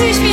sich wie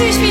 sich wie